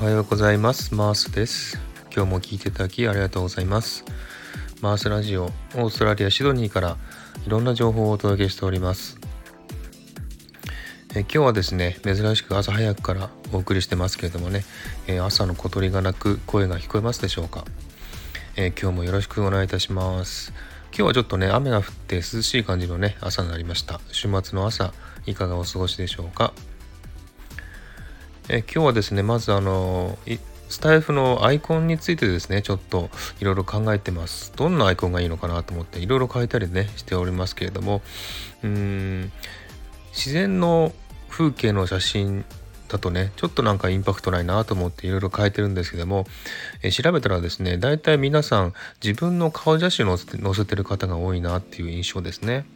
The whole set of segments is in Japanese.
おはようございます。マースです。今日も聞いていただきありがとうございます。マースラジオオーストラリアシドニーからいろんな情報をお届けしております。え今日はですね珍しく朝早くからお送りしてますけれどもね、え朝の小鳥が鳴く声が聞こえますでしょうか、え今日もよろしくお願いいたします。今日はちょっとね雨が降って涼しい感じのね朝になりました。週末の朝いかがお過ごしでしょうか。え今日はですねまずあのスタイフのアイコンについてですねちょっといろいろ考えてますどんなアイコンがいいのかなと思っていろいろ書いたりねしておりますけれどもうん自然の風景の写真だとねちょっとなんかインパクトないなと思っていろいろ変えてるんですけども、え調べたらですね大体皆さん自分の顔写真を載せてる方が多いなっていう印象ですね。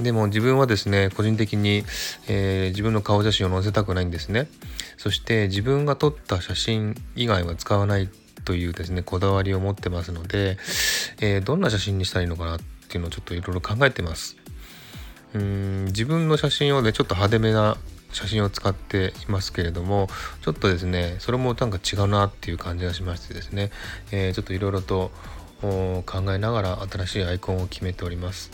でも自分はですね個人的に、えー、自分の顔写真を載せたくないんですね。そして自分が撮った写真以外は使わないというですねこだわりを持ってますので、えー、どんな写真にしたらいいのかなっていうのをちょっといろいろ考えてます。うん自分の写真をねちょっと派手めな写真を使っていますけれどもちょっとですねそれもなんか違うなっていう感じがしましてですね、えー、ちょっといろいろと考えながら新しいアイコンを決めております。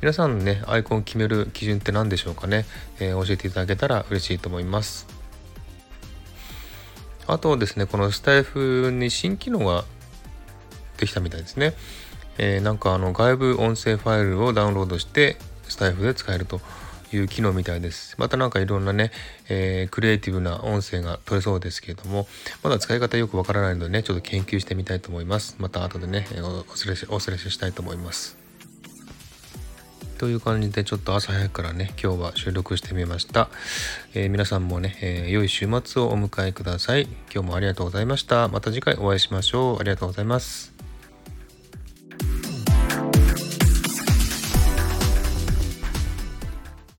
皆さんのねアイコンを決める基準って何でしょうかね、えー、教えていただけたら嬉しいと思いますあとですねこのスタイフに新機能ができたみたいですね、えー、なんかあの外部音声ファイルをダウンロードしてスタイフで使えるという機能みたいです。またなんかいろんなね、えー、クリエイティブな音声が取れそうですけれども、まだ使い方よくわからないのでね、ちょっと研究してみたいと思います。また後でね、お知らせ、お知らせしたいと思います。という感じでちょっと朝早くからね今日は収録してみました、えー、皆さんもね、えー、良い週末をお迎えください。今日もありがとうございました。また次回お会いしましょう。ありがとうございます。